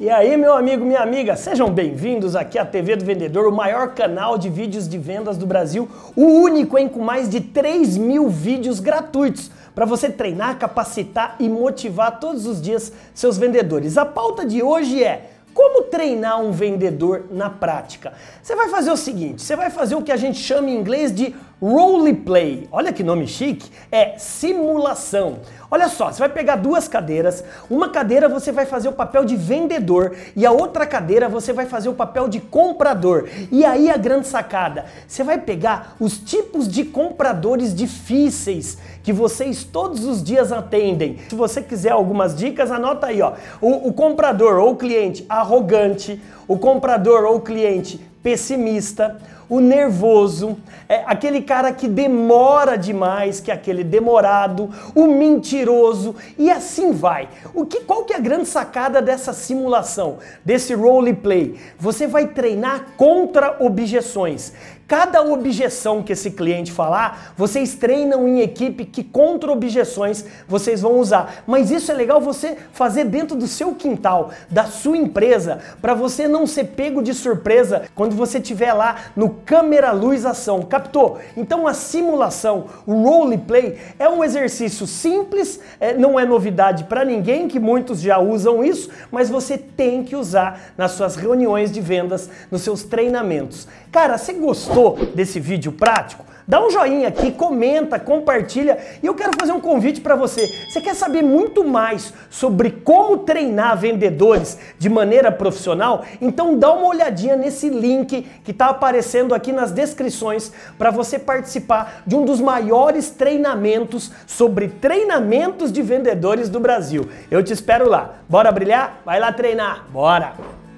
E aí, meu amigo, minha amiga, sejam bem-vindos aqui à TV do Vendedor, o maior canal de vídeos de vendas do Brasil, o único, hein, com mais de 3 mil vídeos gratuitos para você treinar, capacitar e motivar todos os dias seus vendedores. A pauta de hoje é como treinar um vendedor na prática? Você vai fazer o seguinte, você vai fazer o que a gente chama em inglês de roleplay. Olha que nome chique, é simulação. Olha só, você vai pegar duas cadeiras, uma cadeira você vai fazer o papel de vendedor e a outra cadeira você vai fazer o papel de comprador. E aí a grande sacada, você vai pegar os tipos de compradores difíceis que vocês todos os dias atendem. Se você quiser algumas dicas, anota aí, ó. O, o comprador ou cliente arrogante, o comprador ou cliente pessimista, o nervoso, é aquele cara que demora demais, que é aquele demorado, o mentiroso e assim vai. O que qual que é a grande sacada dessa simulação, desse role play? Você vai treinar contra objeções. Cada objeção que esse cliente falar, vocês treinam em equipe que contra objeções vocês vão usar. Mas isso é legal você fazer dentro do seu quintal, da sua empresa, para você não ser pego de surpresa quando você estiver lá no câmera luz ação. Captou? Então a simulação, o role play é um exercício simples, é, não é novidade para ninguém, que muitos já usam isso, mas você tem que usar nas suas reuniões de vendas, nos seus treinamentos. Cara, você gostou? Gostou desse vídeo prático, dá um joinha aqui, comenta, compartilha e eu quero fazer um convite para você. Você quer saber muito mais sobre como treinar vendedores de maneira profissional? Então dá uma olhadinha nesse link que está aparecendo aqui nas descrições para você participar de um dos maiores treinamentos sobre treinamentos de vendedores do Brasil. Eu te espero lá. Bora brilhar? Vai lá treinar. Bora!